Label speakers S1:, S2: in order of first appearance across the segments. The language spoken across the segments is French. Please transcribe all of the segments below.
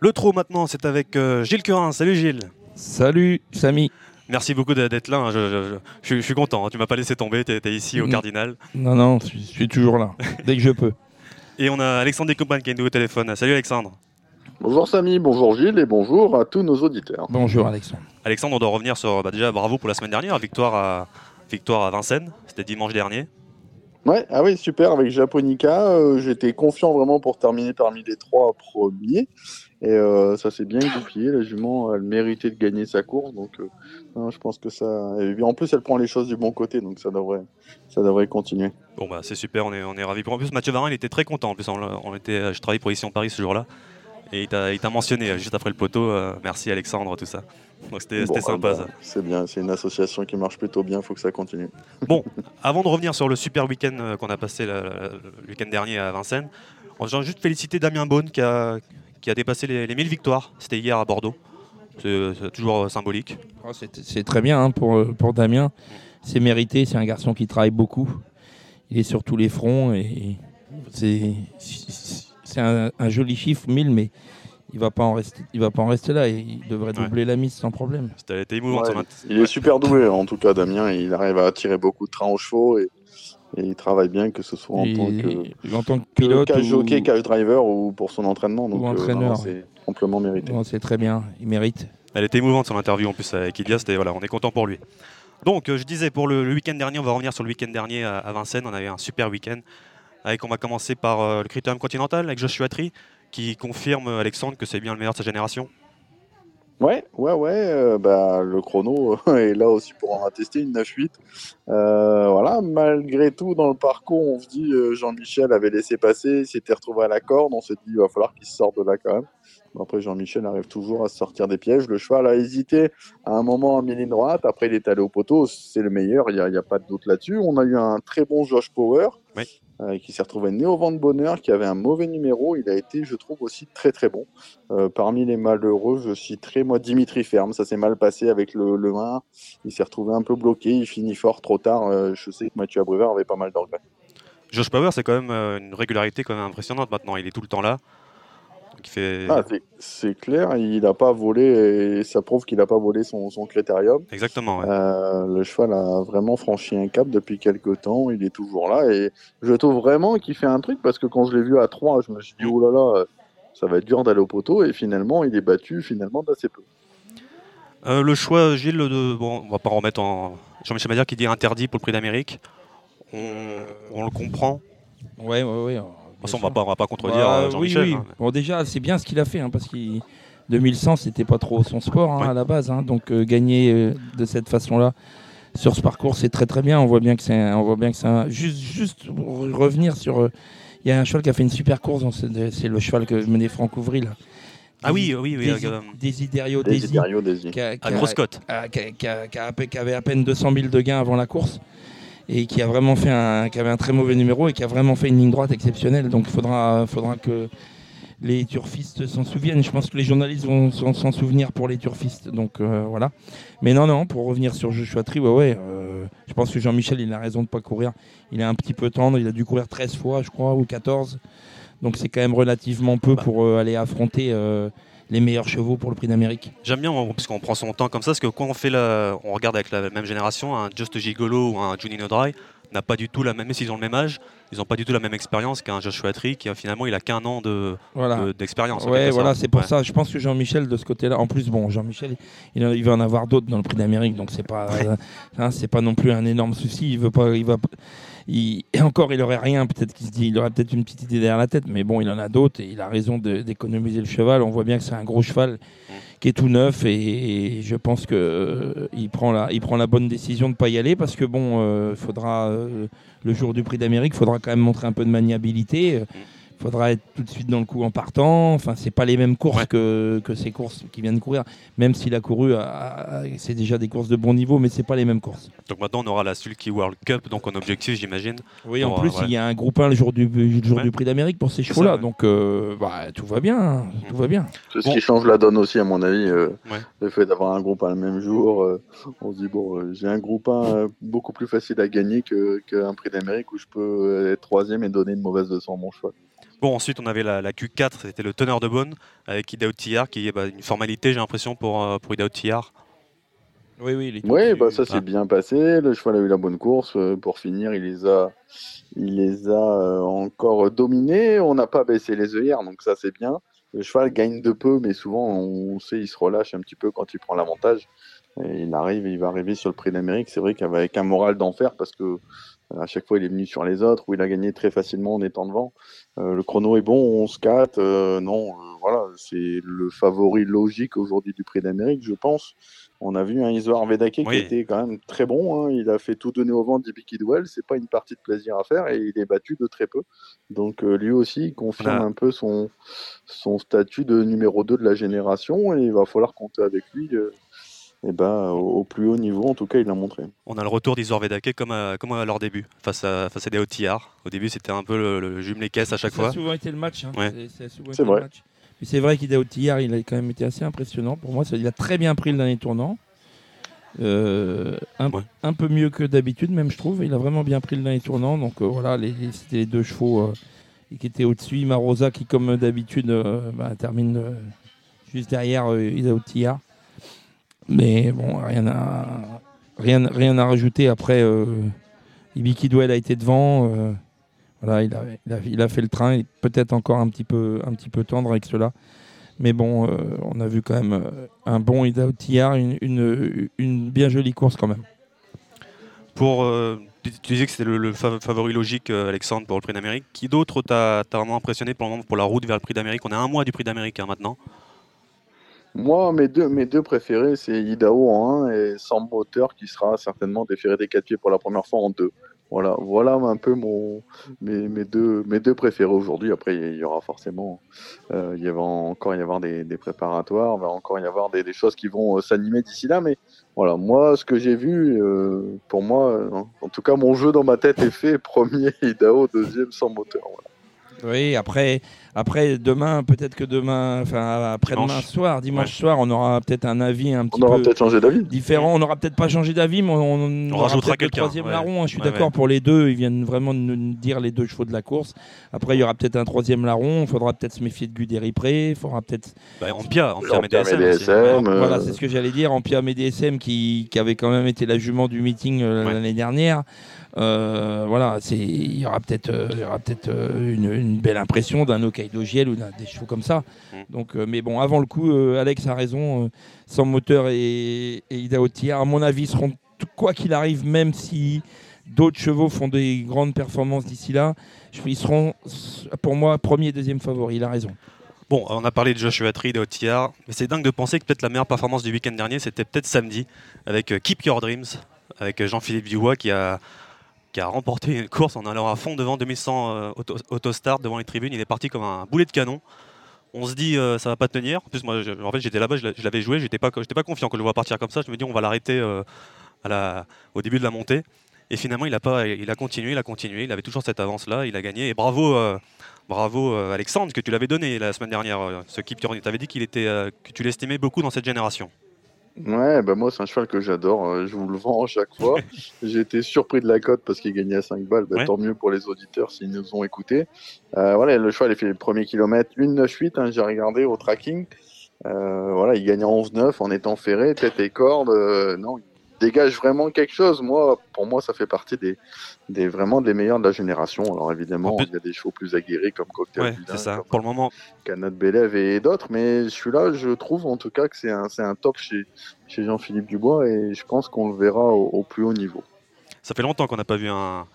S1: Le trot maintenant, c'est avec euh, Gilles Curin. Salut Gilles.
S2: Salut Samy.
S1: Merci beaucoup d'être là. hein. Je, je- je- je suis content. hein. Tu m'as pas laissé tomber. Tu es, ici au. Cardinal.
S2: Non, non, je suis, je suis toujours là, dès que je peux.
S1: Et on a Alexandre Descombans qui est nouveau au téléphone. Salut Alexandre.
S3: Bonjour Samy, bonjour Gilles et bonjour à tous nos auditeurs.
S2: Bonjour Alexandre.
S1: Alexandre, on doit revenir sur. bah, déjà, bravo pour la semaine dernière. Victoire à, victoire à Vincennes. C'était dimanche dernier.
S3: Ouais, ah oui, super, avec Japonica, euh, j'étais confiant vraiment pour terminer parmi les trois premiers. Et euh, ça s'est bien goupillé, la jument, elle méritait de gagner sa course, donc euh, non, je pense que ça... et en plus, elle prend les choses du bon côté, donc ça devrait, ça devrait continuer.
S1: Bon, bah, c'est super. On est, on est ravis. En plus, Mathieu Varin, il était très content. En plus, on, on était, je travaille pour ici en Paris ce jour-là. Et il t'a il t'a mentionné euh, juste après le poteau. euh, merci Alexandre, tout ça. Donc c'était
S3: Bon,
S1: c'était
S3: ah
S1: sympa
S3: bah,
S1: ça.
S3: C'est bien, c'est une association qui marche plutôt bien, faut que ça continue.
S1: Bon, avant de revenir sur le super week-end qu'on a passé le, le week-end dernier à Vincennes, on va juste féliciter Damien Beaune qui a, qui a dépassé les, les 1000 victoires. C'était hier à Bordeaux. C'est toujours euh, symbolique.
S2: Oh, c'est- très bien hein, pour, euh, pour Damien. C'est mérité, c'est un garçon qui travaille beaucoup. Il est sur tous les fronts et c'est c'est un, un joli chiffre, 1000, mais il va pas en rester, il va pas en rester là. et Il devrait doubler la mise sans problème.
S1: C'était émouvant.
S3: Ouais, il est super doué, en tout cas, Damien, il arrive à attirer beaucoup de trains aux chevaux et, et il travaille bien, que ce soit en
S2: Et-
S3: tant que...
S2: en tant que
S3: que
S2: pilote
S3: cage
S2: ou-
S3: jockey, cage driver ou pour son entraînement. Donc,
S2: ou
S3: euh,
S2: entraîneur,
S3: non, c'est amplement mérité.
S2: Non, c'est très bien, il mérite.
S1: Elle était émouvante son interview en plus avec Ilias. C'était- Voilà, on est content pour lui. Donc, euh, je disais pour le, le week-end dernier, on va revenir sur le week-end dernier à, à Vincennes. On avait un super week-end. Avec, on va commencer par euh, le Critérium Continental avec Joshua Tree qui confirme Alexandre que c'est bien le meilleur de sa génération.
S3: Ouais, ouais, ouais. euh, bah, le chrono euh, est là aussi pour en attester une 9-8. Euh, voilà, malgré tout, dans le parcours, on se dit euh, Jean-Michel avait laissé passer, il s'était retrouvé à la corde. On se dit il va falloir qu'il sorte de là quand même. Après, Jean-Michel arrive toujours à se sortir des pièges. Le cheval a hésité à un moment en ligne droite. Après, il est allé au poteau. C'est le meilleur. Il n'y a, a pas de doute là-dessus. On a eu un très bon Josh Power.
S1: Oui.
S3: Euh, qui s'est retrouvé né au vent de bonheur, qui avait un mauvais numéro. Il a été, je trouve, aussi très très bon. Euh, parmi les malheureux, je citerai moi Dimitri Ferme. Ça s'est mal passé avec le, le 1. Il s'est retrouvé un peu bloqué. Il finit fort trop tard. Euh, je sais que Mathieu Abrivard avait pas mal de regrets.
S1: Josh Power, c'est quand même une régularité quand même impressionnante maintenant. Il est tout le temps là. Fait...
S3: Ah, c'est- clair, il n'a pas volé, et ça prouve qu'il n'a pas volé son, son critérium.
S1: Exactement. ouais.
S3: Euh, le cheval a vraiment franchi un cap depuis quelques temps. Il est toujours là. Et je trouve vraiment qu'il fait un truc parce que quand je l'ai vu à 3, je me suis dit, oh là là, ça va être dur d'aller au poteau. Et finalement, il est battu finalement d'assez peu.
S1: Euh, le choix, Gilles, de... bon, on va pas en remettre en. Jean-Michel Maillard qui dit interdit pour le prix d'Amérique. On, on le comprend.
S2: Ouais, ouais, ouais.
S1: De toute façon, on va pas, on va pas contredire
S2: Bah,
S1: euh, Jean-Michel.
S2: Oui, oui.
S1: hein.
S2: Bon, déjà, c'est bien ce qu'il a fait, hein, parce que 2100, c'était pas trop son sport hein,
S1: Ouais.
S2: à la base. hein. donc, euh, gagner euh, de cette façon-là sur ce parcours, c'est très très bien. On voit bien que c'est, un- on voit bien que c'est un- juste, juste pour revenir sur. euh, Il y a un cheval qui a fait une super course, dans ce- c'est le cheval que menait Franck Ouvry là.
S1: Ah oui, oui, oui.
S2: Desiderio Desi,
S3: Desiderio Desi.
S2: a- a-
S1: grosse cote.
S2: qui avait à peine 200 000 de gains avant la course et qui a vraiment fait un, qui avait un très mauvais numéro et qui a vraiment fait une ligne droite exceptionnelle. Donc il faudra, faudra que les turfistes s'en souviennent. Je pense que les journalistes vont s'en souvenir pour les turfistes. Donc euh, voilà. Mais non, non, pour revenir sur Joshua Tree, ouais, ouais, euh, je pense que Jean-Michel, il a raison de ne pas courir. Il est un petit peu tendre. Il a dû courir 13 fois, je crois, ou 14. Donc c'est quand même relativement peu
S1: Bah.
S2: pour euh, aller affronter euh, les meilleurs chevaux pour le prix d'Amérique.
S1: J'aime bien parce qu'on prend son temps comme ça, parce que quand on fait la, on regarde avec la même génération, un Just Gigolo ou un Juninho Dry n'a pas du tout la même, même s'ils ont le même âge, ils n'ont pas du tout la même expérience qu'un Joshua Tree qui finalement il a qu'un an de
S2: Voilà.
S1: de- d'expérience. en
S2: Ouais, voilà, c'est pour
S1: Ouais.
S2: ça. Je pense que Jean-Michel, de ce côté-là, en plus, bon, Jean-Michel, il, va en avoir d'autres dans le prix d'Amérique, donc c'est pas,
S1: Ouais.
S2: hein, c'est pas non plus un énorme souci. Il veut pas, il va, il- et encore, il aurait rien. Peut-être qu'il se dit, il aurait peut-être une petite idée derrière la tête, mais bon, il en a d'autres et il a raison d'économiser le cheval. On voit bien que c'est un gros cheval qui est tout neuf et, je pense que euh, il prend la, il bonne décision de pas y aller parce que bon, euh, faudra euh, le jour du prix d'Amérique, faudra quand même montrer un peu de maniabilité. Il faudra être tout de suite dans le coup en partant. Enfin, c'est pas les mêmes courses
S1: Ouais.
S2: que, que ces courses qui viennent de courir. Même s'il a couru, à- à- c'est déjà des courses de bon niveau, mais c'est pas les mêmes courses.
S1: Donc maintenant on aura la Sulky World Cup, donc en objectif j'imagine.
S2: Oui, en plus,
S1: ouais.
S2: il y a un groupe 1 le jour du, le jour
S1: Ouais.
S2: du prix d'Amérique pour ces chevaux-là. Donc, euh, bah, tout va bien. hein. Tout va bien.
S3: C'est ce
S1: Bon.
S3: qui change la donne aussi, à mon avis. euh,
S1: Ouais.
S3: Le fait d'avoir un groupe 1 le même jour, euh, on se dit, bon, euh, j'ai un groupe 1 euh, beaucoup plus facile à gagner que- qu'un prix d'Amérique où je peux euh, être troisième et donner une mauvaise leçon à mon cheval.
S1: Bon, ensuite, on avait la, la Q4, c'était le teneur de bonne avec Idao Tillard, qui est bah, une formalité, j'ai l'impression, pour, euh, pour.
S2: Oui, oui, il est
S3: Oui, bah ça s'est
S1: Ah.
S3: bien passé. Le cheval a eu la bonne course. Euh, Pour finir, il les a, il les a euh, encore dominés. On n'a pas baissé les œillères, donc ça c'est bien. Le cheval gagne de peu, mais souvent on sait il se relâche un petit peu quand il prend l'avantage. Et il arrive, il va arriver sur le Prix d'Amérique. C'est vrai qu'avec un moral d'enfer parce que à chaque fois il est venu sur les autres où il a gagné très facilement en étant devant. Euh, le chrono est bon, 11-4. euh, non, euh, voilà, c'est le favori logique aujourd'hui du Prix d'Amérique, je pense. On a vu un Isoar Vedake
S1: Oui.
S3: qui était quand même très bon. hein. Il a fait tout donner au vent d'Ibi Kidwell. C'est pas une partie de plaisir à faire et il est battu de très peu. Donc euh, lui aussi il confirme un peu son, son statut de numéro 2 de la génération et il va falloir compter avec lui. Euh, eh ben, au, au plus haut niveau, en tout cas, il l'a montré.
S1: On a le retour d'Isor Vedake comme à, comme à leur début, face à, face à des. Au début, c'était un peu le, le jumelé caisse à chaque
S2: ça
S1: fois.
S2: a souvent été le match. hein.
S1: Ouais.
S2: C'est- ça a souvent
S3: C'est
S2: été le
S3: vrai.
S2: match. Mais c'est vrai qu'Idao Tillard, il a quand même été assez impressionnant. Pour moi, Ça- il a très bien pris le dernier tournant. Euh, un,
S1: Ouais.
S2: un peu mieux que d'habitude, même je trouve. Il a vraiment bien pris le dernier tournant. Donc euh, voilà, c'était les deux chevaux euh, qui étaient au-dessus. Marosa qui, comme d'habitude, euh, bah, termine euh, juste derrière euh, Tillard. Mais bon, rien à, rien, rien à rajouter. Après, euh, Ibi Kidwell a été devant. euh, voilà, il a, il, a, a fait le train. Il est peut-être encore un petit peu, un petit peu tendre avec cela. Mais bon, euh, on a vu quand même euh, un bon Ida Tillard, une, une, bien jolie course quand même.
S1: Pour, tu disais que c'était le, le fa- favori logique, Alexandre, pour le Prix d'Amérique. Qui d'autre t'a vraiment impressionné pour le moment pour la route vers le Prix d'Amérique? On est à un mois du Prix d'Amérique hein, maintenant.
S3: Moi, mes deux, mes deux préférés, c'est Idaho en 1 et Sam Moteur qui sera certainement déféré des quatre pieds pour la première fois en 2. Voilà, voilà un peu mon, mes, mes, deux, mes deux préférés aujourd'hui. Après, il y aura forcément, euh, il va encore y avoir des, des préparatoires, il va encore y avoir des, des choses qui vont euh, s'animer d'ici là. Mais voilà, moi, ce que j'ai vu, euh, pour moi, en tout cas, mon jeu dans ma tête est fait. Premier Idaho, deuxième sans moteur.
S2: Oui, après, après demain, peut-être que demain, enfin après-demain
S1: Dimanche.
S2: soir, dimanche
S1: Ouais.
S2: soir, on aura peut-être un avis un petit
S3: On aura
S2: peu
S3: changé
S2: différent. On n'aura peut-être pas changé d'avis, mais on, on aura
S1: rajoutera quelqu'un,
S2: troisième
S1: ouais.
S2: larron. hein. Je suis
S1: Ouais,
S2: d'accord
S1: ouais.
S2: pour les deux. Ils viennent vraiment de nous dire les deux chevaux de la course. Après, il y aura peut-être un troisième larron. Il faudra peut-être se méfier de Guderi Pré. Il faudra peut-être
S1: Bah, Ampia, Ampia
S3: Ampia
S1: MDSM.
S3: MDSM,
S1: aussi.
S3: euh,
S2: Voilà, c'est ce que j'allais dire. Ampia MDSM qui, qui avait quand même été la jument du meeting euh,
S1: Ouais.
S2: l'année dernière. Euh, voilà, il y aura peut-être euh, il y aura peut-être euh, une, une belle impression d'un Hokkaido Giel ou des chevaux comme ça.
S1: Mm.
S2: Donc, euh, mais bon, avant le coup, euh, Alex a raison. euh, sans moteur et, et Ida Tillard, à mon avis, seront quoi qu'il arrive, même si d'autres chevaux font des grandes performances d'ici là, ils seront pour moi premier et deuxième favori. Il a raison.
S1: Bon, on a parlé de Joshua Tree, de Otillard, mais c'est dingue de penser que peut-être la meilleure performance du week-end dernier, c'était peut-être samedi, avec Keep Your Dreams, avec Jean-Philippe Dubois qui a, qui a remporté une course en allant à fond devant 2100 euh, auto, autostart devant les tribunes. Il est parti comme un boulet de canon. On se dit euh, ça va pas tenir. En plus, moi, en fait, j'étais là-bas, je l'a- je l'avais joué, j'étais pas, pas confiant que je le vois partir comme ça. Je me dis on va l'arrêter euh, au début de la montée. Et finalement, il a pas, il a continué, il a continué. Il avait toujours cette avance-là, il a gagné. Et bravo. euh, Bravo Alexandre, que tu l'avais donné la semaine dernière. ce Keep Your- Tu avais dit qu'il était, que tu l'estimais beaucoup dans cette génération.
S3: Ouais, bah moi c'est un cheval que j'adore, euh, je vous le vends à chaque fois. J'ai été surpris de la cote parce qu'il gagnait à 5 balles, bah,
S1: Ouais.
S3: tant mieux pour les auditeurs s'ils nous ont écoutés. Euh, voilà, le cheval il fait les premiers kilomètres 1,98, hein, j'ai regardé au tracking. Euh, voilà, il gagne en 11,9 en étant ferré, tête et corde. euh, non, il dégage vraiment quelque chose. Moi, pour moi, ça fait partie des, des vraiment des meilleurs de la génération. Alors évidemment, il y a des chevaux plus aguerris comme Cocktail
S1: Ouais, c'est ça.
S3: comme
S1: Pour le moment,
S3: Canad Bélève et d'autres, mais celui-là, je trouve en tout cas que c'est un, top chez, chez Jean-Philippe Dubois et je pense qu'on le verra au, au plus haut niveau.
S1: ça fait longtemps qu'on n'a pas vu un,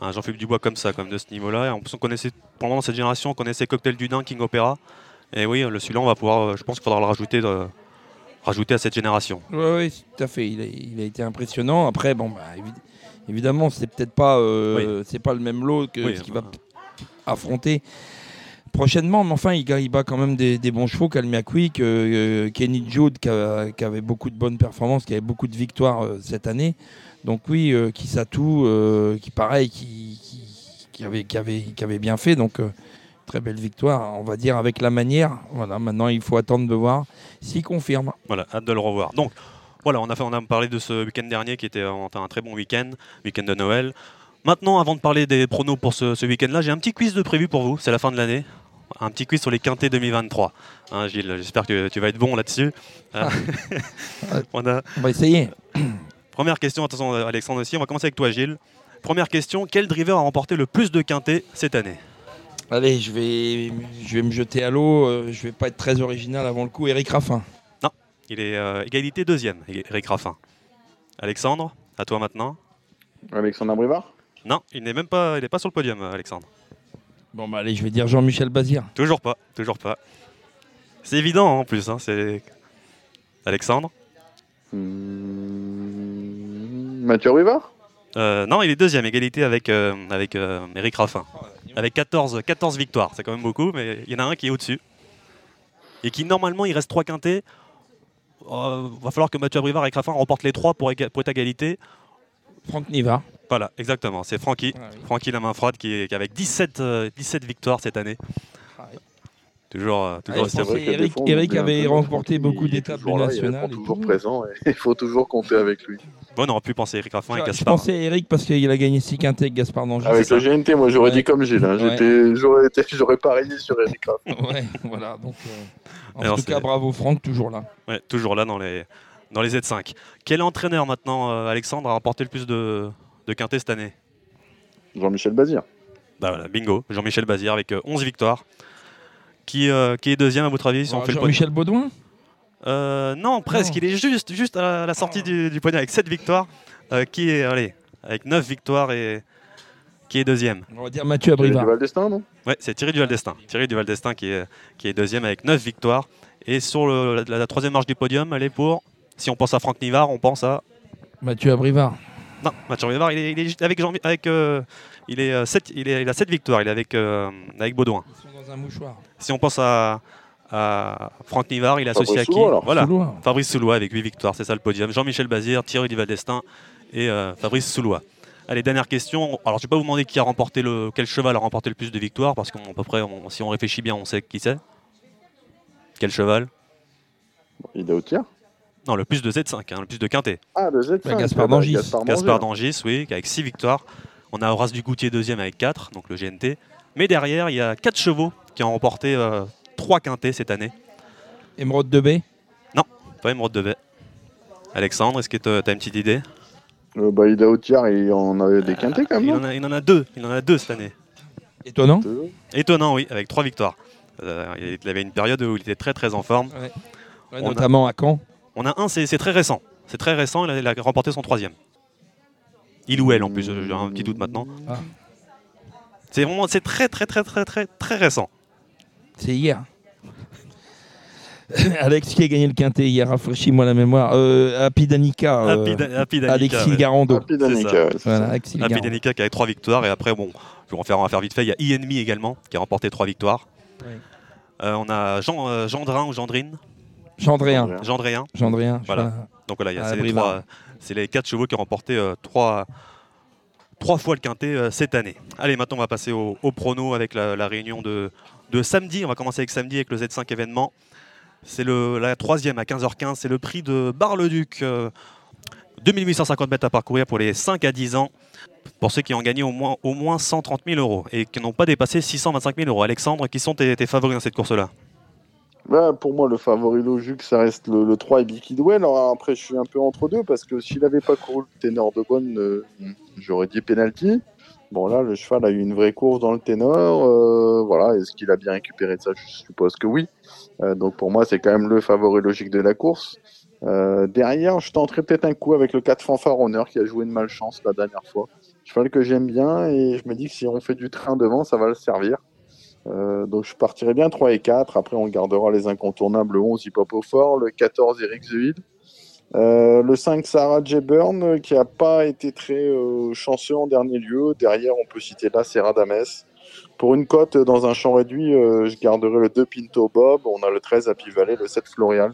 S1: un Jean-Philippe Dubois comme ça, comme de ce niveau-là. Et en plus, on connaissait, pour le moment, dans cette génération, on connaissait Cocktail du Dain, King Opera. Et oui, le celui-là, on va pouvoir, euh, je pense qu'il faudra le rajouter, de- rajouter à cette génération.
S2: Oui, tout à fait. Il a, il a été impressionnant. Après, bon, bah, évi- évidemment, c'est peut-être pas, euh, c'est pas le même lot que
S1: Oui,
S2: ce qu'il va affronter prochainement. Mais enfin, il, il bat quand même des, des bons chevaux. Calmia Quick, euh, euh, Kenny Jude, qui, a- qui avait beaucoup de bonnes performances, qui avait beaucoup de victoires euh, cette année. Donc oui, qui Satou, euh, qui pareil, qui, qui, qui avait, qui, avait, qui avait bien fait. Donc très belle victoire, on va dire avec la manière. Voilà, maintenant il faut attendre de voir s'il confirme.
S1: Voilà, hâte de le revoir. Donc, voilà, on a, fait, on a parlé de ce week-end dernier qui était enfin, un très bon week-end, week-end de Noël. Maintenant, avant de parler des pronos pour ce, ce week-end-là, j'ai un petit quiz de prévu pour vous. C'est la fin de l'année. Un petit quiz sur les quintés 2023. Hein, Gilles, j'espère que tu vas être bon là-dessus. Euh, on a
S2: On va essayer.
S1: première question, attention Alexandre aussi. On va commencer avec toi, Gilles. Première question quel driver a remporté le plus de quintés cette année?
S2: Allez, je vais, je vais me jeter à l'eau. euh, je vais pas être très original avant le coup. Eric Raffin.
S1: Il est euh, égalité deuxième, Eric Raffin. Alexandre, à toi maintenant.
S3: Alexandre Brivard
S1: Non, il n'est même pas, il est pas sur le podium, euh, Alexandre.
S2: Bon, bah allez, je vais dire Jean-Michel Bazir.
S1: Toujours pas, toujours pas. C'est évident en plus. hein, c'est Alexandre.
S3: Hmm, Mathieu Rivard
S1: Euh, non, il est deuxième, égalité avec, euh, avec euh, Eric Raffin. Avec 14, 14 victoires, c'est quand même beaucoup, mais il y en a un qui est au-dessus. Et qui, normalement, il reste 3 quintés. Va falloir que Mathieu Abrivard et Raffin remportent les 3 pour, pour être à égalité.
S2: Franck Niva.
S1: Voilà, exactement. C'est Francky. Francky la main froide qui est, qui est avec 17, euh, 17 victoires cette année. Toujours, euh, toujours
S2: je
S1: à
S3: que
S2: Eric- avait remporté
S3: il-
S2: beaucoup
S3: il est
S2: d'étapes
S3: il
S2: nationales
S3: répond
S2: et
S3: toujours présent et il faut toujours compter avec lui.
S1: Bon, on aurait pu penser Eric Raffin et
S2: Je
S1: Gaspard.
S2: pensais Eric parce qu'il a gagné 6 quintés avec Gaspard Dangis.
S3: Avec
S1: ça.
S3: le GNT, moi j'aurais
S2: Ouais.
S3: dit comme Gilles. hein.
S2: Ouais.
S3: J'aurais parié sur Eric Raff.
S2: Ouais, voilà. Donc, euh, en
S1: Alors,
S2: tout cas, bravo Franck, toujours là.
S1: Ouais, toujours là dans les, dans les Z5. Quel entraîneur maintenant, euh, Alexandre, a remporté le plus de, de quintés cette année?
S3: Jean-Michel Bazir.
S1: Bah voilà, bingo, Jean-Michel Bazir avec euh, 11 victoires. Qui, euh, qui est deuxième à votre avis si on
S2: Bon,
S1: fait le
S2: Jean-Michel Baudouin
S1: Euh, non, presque.
S2: Non.
S1: Il est juste, juste à la sortie du, du podium avec 7 victoires. euh, qui est, allez, avec 9 victoires et qui est deuxième.
S2: On va dire Mathieu
S3: Thierry
S2: Abrivard.
S3: Duval d'Estaing, non?
S1: Ouais, c'est Thierry Duval-Destin. Thierry Duval-Destin qui est, qui est deuxième avec 9 victoires. Et sur le- la, la troisième marche du podium, elle est pour. Si on pense à Franck Nivard, on pense à.
S2: Mathieu Abrivard.
S1: Non, Mathieu Rivard, il est, il est juste avec Jean. Avec, euh, il, est, euh, sept- il, est, il a 7 victoires. Il est avec, euh, avec Baudouin.
S2: Un mouchoir.
S1: Si on pense à, à Franck Nivard, il est associé
S3: Fabrice
S1: à qui
S3: Soulois.
S1: Voilà,
S2: Soulois.
S1: Fabrice Soulois avec 8 victoires, c'est ça le podium. Jean-Michel Bazir, Thierry Duval d'Estaing et euh, Fabrice Soulois. Allez, dernière question. Alors, je ne vais pas vous demander qui a remporté le, quel cheval a remporté le plus de victoires, parce qu'à peu près, on- si on réfléchit bien, on sait qui c'est. Quel cheval?
S3: Il est au tiers.
S1: Non, le plus de Z5, hein, le plus de quintet.
S3: Ah, le Z5.
S2: Bah, Gaspard Dangis.
S3: Gaspard
S1: Gaspard
S3: Dangis.
S1: Dangis, oui, avec 6 victoires. On a Horace Dugoutier deuxième avec 4, donc le GNT. Mais derrière, il y a 4 chevaux qui ont remporté 3 quintets cette année.
S2: Émeraude de Bay.
S1: Pas Émeraude de Baie. Alexandre, est-ce que tu as une petite idée?
S3: Euh, bah, il est au tiers et il en avait des quintés quand
S1: il
S3: même.
S1: en, a, il en a deux. Il en a deux cette année.
S2: Étonnant.
S3: non
S1: Étonnant, oui, avec trois victoires. Euh, il avait une période où il était très très en forme.
S2: Ouais,
S1: a-
S2: notamment à Caen.
S1: On a un, c'est c'est très récent. C'est très récent, il a, il a remporté son troisième. Il ou elle en plus, j'ai un petit doute maintenant.
S2: Ah.
S1: C'est vraiment, c'est très très très très très très récent.
S2: C'est hier. Alex qui a gagné le quintet hier, rafraîchis-moi la mémoire. Euh, Happy Danica. euh,
S1: Happy Da- Happy Danica,
S2: Alexis
S1: ouais.
S2: Garando.
S3: Happy Danica, ouais,
S2: Voilà. Alexis
S1: Happy
S2: Garando.
S1: Danica qui avait trois victoires et après bon, je vais en faire, on va faire vite fait. Il y a Enemy également qui a remporté trois victoires.
S2: Ouais.
S1: Euh, on a Jean, euh, Gendrin ou Gendrine,
S2: Gendréen.
S1: Gendréen.
S2: Gendréen.
S1: Voilà. Donc voilà, a
S2: Ah,
S1: c'est les quatre chevaux qui ont remporté euh, trois, trois fois le quintet euh, cette année. Allez, maintenant on va passer au, au prono avec la, la réunion de, de samedi. On va commencer avec samedi avec le Z5 événement. C'est la troisième à 15h15. C'est le prix de Bar-le-Duc. euh, 2850 mètres à parcourir pour les 5 à 10 ans. Pour ceux qui ont gagné au moins, au moins 130 000 euros et qui n'ont pas dépassé 625 000 euros. Alexandre, qui sont tes, favoris dans cette course-là?
S3: Pour moi, le favori logique, ça reste le, le 3 et Bikidwell. Après, je suis un peu entre deux parce que s'il n'avait pas couru le ténor de bonne, euh, j'aurais dit penalty. Bon, là, le cheval a eu une vraie course dans le ténor. euh, voilà, est-ce qu'il a bien récupéré de ça? Je suppose que oui. Euh, donc pour moi, c'est quand même le favori logique de la course. Euh, derrière, je tenterai peut-être un coup avec le 4 fanfaronneur qui a joué une malchance la dernière fois. Cheval que j'aime bien et je me dis que si on fait du train devant, ça va le servir. Donc je partirai bien 3 et 4. Après, on gardera les incontournables le 11 Hip Hop au fort, le 14 Eric Zuid, euh, le 5 Sarah J. Byrne euh, qui n'a pas été très euh, chanceux en dernier lieu. Derrière, on peut citer là Serra Dames. Pour une cote dans un champ réduit, euh, je garderai le 2 Pinto Bob. On a le 13 Happy Valley, le 7 Florial.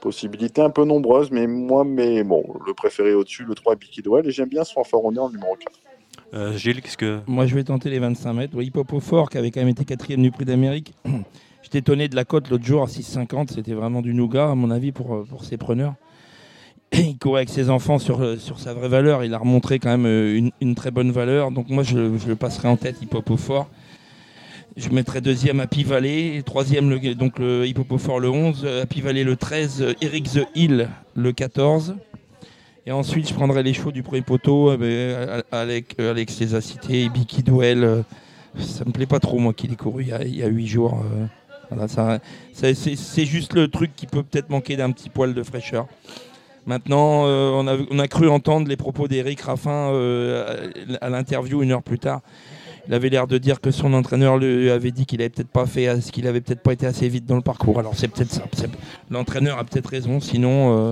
S3: Possibilités un peu nombreuses, mais moi, mais bon, le préféré au-dessus, le 3 Bikidwell. Et j'aime bien ce fanfaronneur le numéro 4.
S1: Euh, Gilles, qu'est-ce que.
S2: Moi, je vais tenter les 25 mètres. Oui, Popo Fort, qui avait quand même été quatrième du prix d'Amérique. J'étais étonné de la cote l'autre jour à 6,50. C'était vraiment du nougat, à mon avis, pour, pour ses preneurs. il courait avec ses enfants sur, sur sa vraie valeur. Il a remontré quand même une, une très bonne valeur. Donc moi, je, le passerai en tête, Hip Hop au fort. Je mettrai deuxième Happy Valley, troisième le, donc le Hip Hop au fort le 11, Happy Valley le 13, Eric The Hill le 14. Et ensuite, je prendrai les chevaux du premier poteau avec Alex, Alex les a cités, Bicky Duel. Ça me plaît pas trop, moi, qu'il ait couru il y a huit jours. C'est juste le truc qui peut peut-être manquer d'un petit poil de fraîcheur. Maintenant, euh, on, a, cru entendre les propos d'Eric Raffin euh, à l'interview une heure plus tard. Il avait l'air de dire que son entraîneur lui avait dit qu'il avait peut-être pas fait, qu'il avait peut-être pas été assez vite dans le parcours. Alors c'est peut-être ça. L'entraîneur a peut-être raison. Sinon,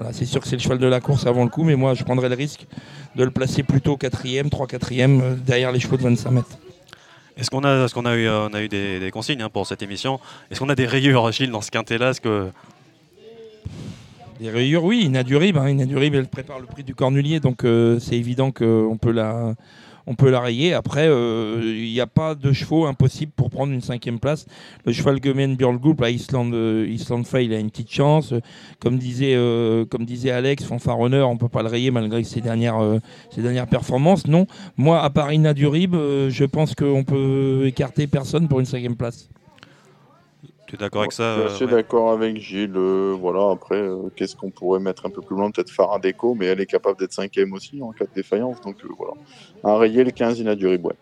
S2: euh, c'est sûr que c'est le cheval de la course avant le coup, mais moi je prendrais le risque de le placer plutôt quatrième, 3 quatrième derrière les chevaux de 25 mètres.
S1: Est-ce qu'on a, est qu'on a eu, on a eu des, consignes hein, pour cette émission? Est-ce qu'on a des rayures, Gilles, dans ce quintet-là?
S2: Des rayures, oui. Inadurib, hein. Inadurib, elle prépare le prix du Cornulier, donc euh, c'est évident qu'on peut la, on peut la rayer. Après, euh, il n'y a pas de chevaux impossible pour prendre une cinquième place. Le cheval Gemen Björlgoup à Island, euh, Island il a une petite chance. Comme disait, euh, comme disait Alex, Fanfaronneur, on ne peut pas le rayer malgré ses dernières, ses dernières performances. Non, moi, à part Inadurib, je pense qu'on peut écarter personne pour une cinquième place
S1: d'accord avec ça
S3: Je suis assez d'accord avec Gilles. Euh, voilà, après, euh, qu'est-ce qu'on pourrait mettre un peu plus loin? Peut-être Farah Déco, mais elle est capable d'être cinquième aussi en cas de défaillance. Donc euh, voilà. Un rayé le 15 Inadurib, ouais.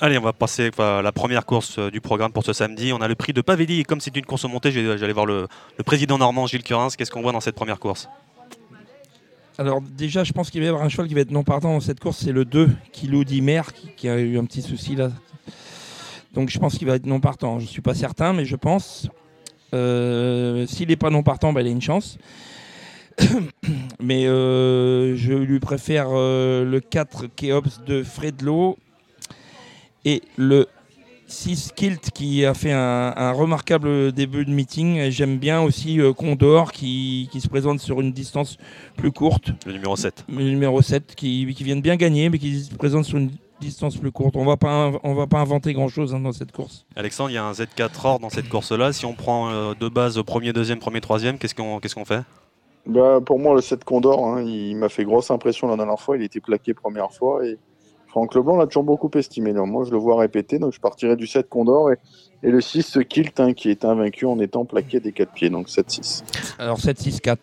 S1: Allez, on va passer à la première course du programme pour ce samedi. On a le prix de Pavelli. Et comme c'est une course montée, j'allais voir le, président normand, Gilles Curins. Qu'est-ce qu'on voit dans cette première course?
S2: Alors déjà, je pense qu'il va y avoir un cheval qui va être non partant dans cette course, c'est le 2, Kilo Dimer, qui, qui a eu un petit souci là donc je pense qu'il va être non partant. Je ne suis pas certain, mais je pense. Euh, s'il n'est pas non partant, bah, il a une chance. mais euh, je lui préfère euh, le 4 Keops de Fredlo et le 6 Kilt qui a fait un, remarquable début de meeting. J'aime bien aussi Condor qui, se présente sur une distance plus courte.
S1: Le numéro 7.
S2: Le numéro 7 qui, qui vient de bien gagner mais qui se présente sur une distance plus courte. On va pas, on va pas inventer grand-chose hein, dans cette course.
S1: Alexandre, il y a un Z4 or dans cette course-là. Si on prend euh, de base premier, deuxième, premier, troisième, qu'est-ce qu'on qu'est-ce qu'on fait?
S3: Bah, Pour moi, le 7 Condor, hein, il m'a fait grosse impression la dernière fois. Il était plaqué première fois et Franck Leblanc l'a toujours beaucoup estimé. moi, je le vois répéter, donc je partirai du 7 Condor et, et le 6 Kilt hein, qui est invaincu en étant plaqué des 4 pieds, donc 7-6.
S2: Alors 7-6-4.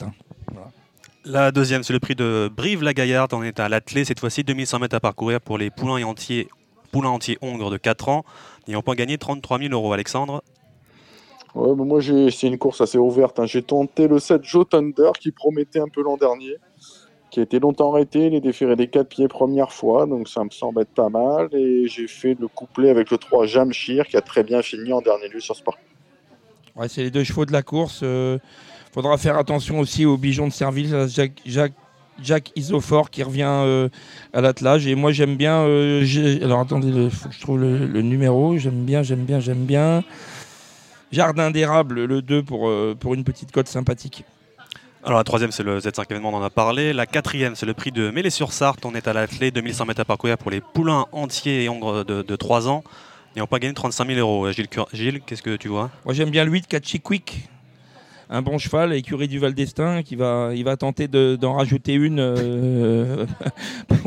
S1: La deuxième, c'est le prix de Brive-la-Gaillarde. On est à l'attelé, cette fois-ci 2100 mètres à parcourir pour les poulains et entiers, poulains entiers hongres de 4 ans. N'ayant pas gagné 33 000 euros, Alexandre?
S3: Ouais, bah, moi, c'est une course assez ouverte. Hein. J'ai tenté le 7 Joe Thunder qui promettait un peu l'an dernier, qui a été longtemps arrêté. Il est déféré des 4 pieds première fois, donc ça me semble être pas mal. Et j'ai fait le couplet avec le 3 Jamshir qui a très bien fini en dernier lieu sur ce parc.
S2: Ouais, c'est les deux chevaux de la course. Euh, faudra faire attention aussi aux bijoux de service. Jacques, Jacques, Jacques Isofort qui revient euh, à l'attelage. Et moi, j'aime bien. Euh, alors attendez, il faut que je trouve le, numéro. J'aime bien, j'aime bien, j'aime bien. Jardin d'érable, le 2 pour, euh, pour une petite cote sympathique.
S1: Alors la troisième c'est le Z5 événement, on en a parlé. La quatrième c'est le prix de Mêlée-sur-Sarthe. On est à l'attelé, 2100 mètres à parcourir pour les poulains entiers et hongres de, de 3 ans. Et on pas gagné 35 000 euros. Gilles, Gilles qu'est-ce que tu vois?
S2: Moi j'aime bien le 8 Catchy Quick un bon cheval, écurie du Val d'Estaing, qui va, il va tenter d'en rajouter une euh,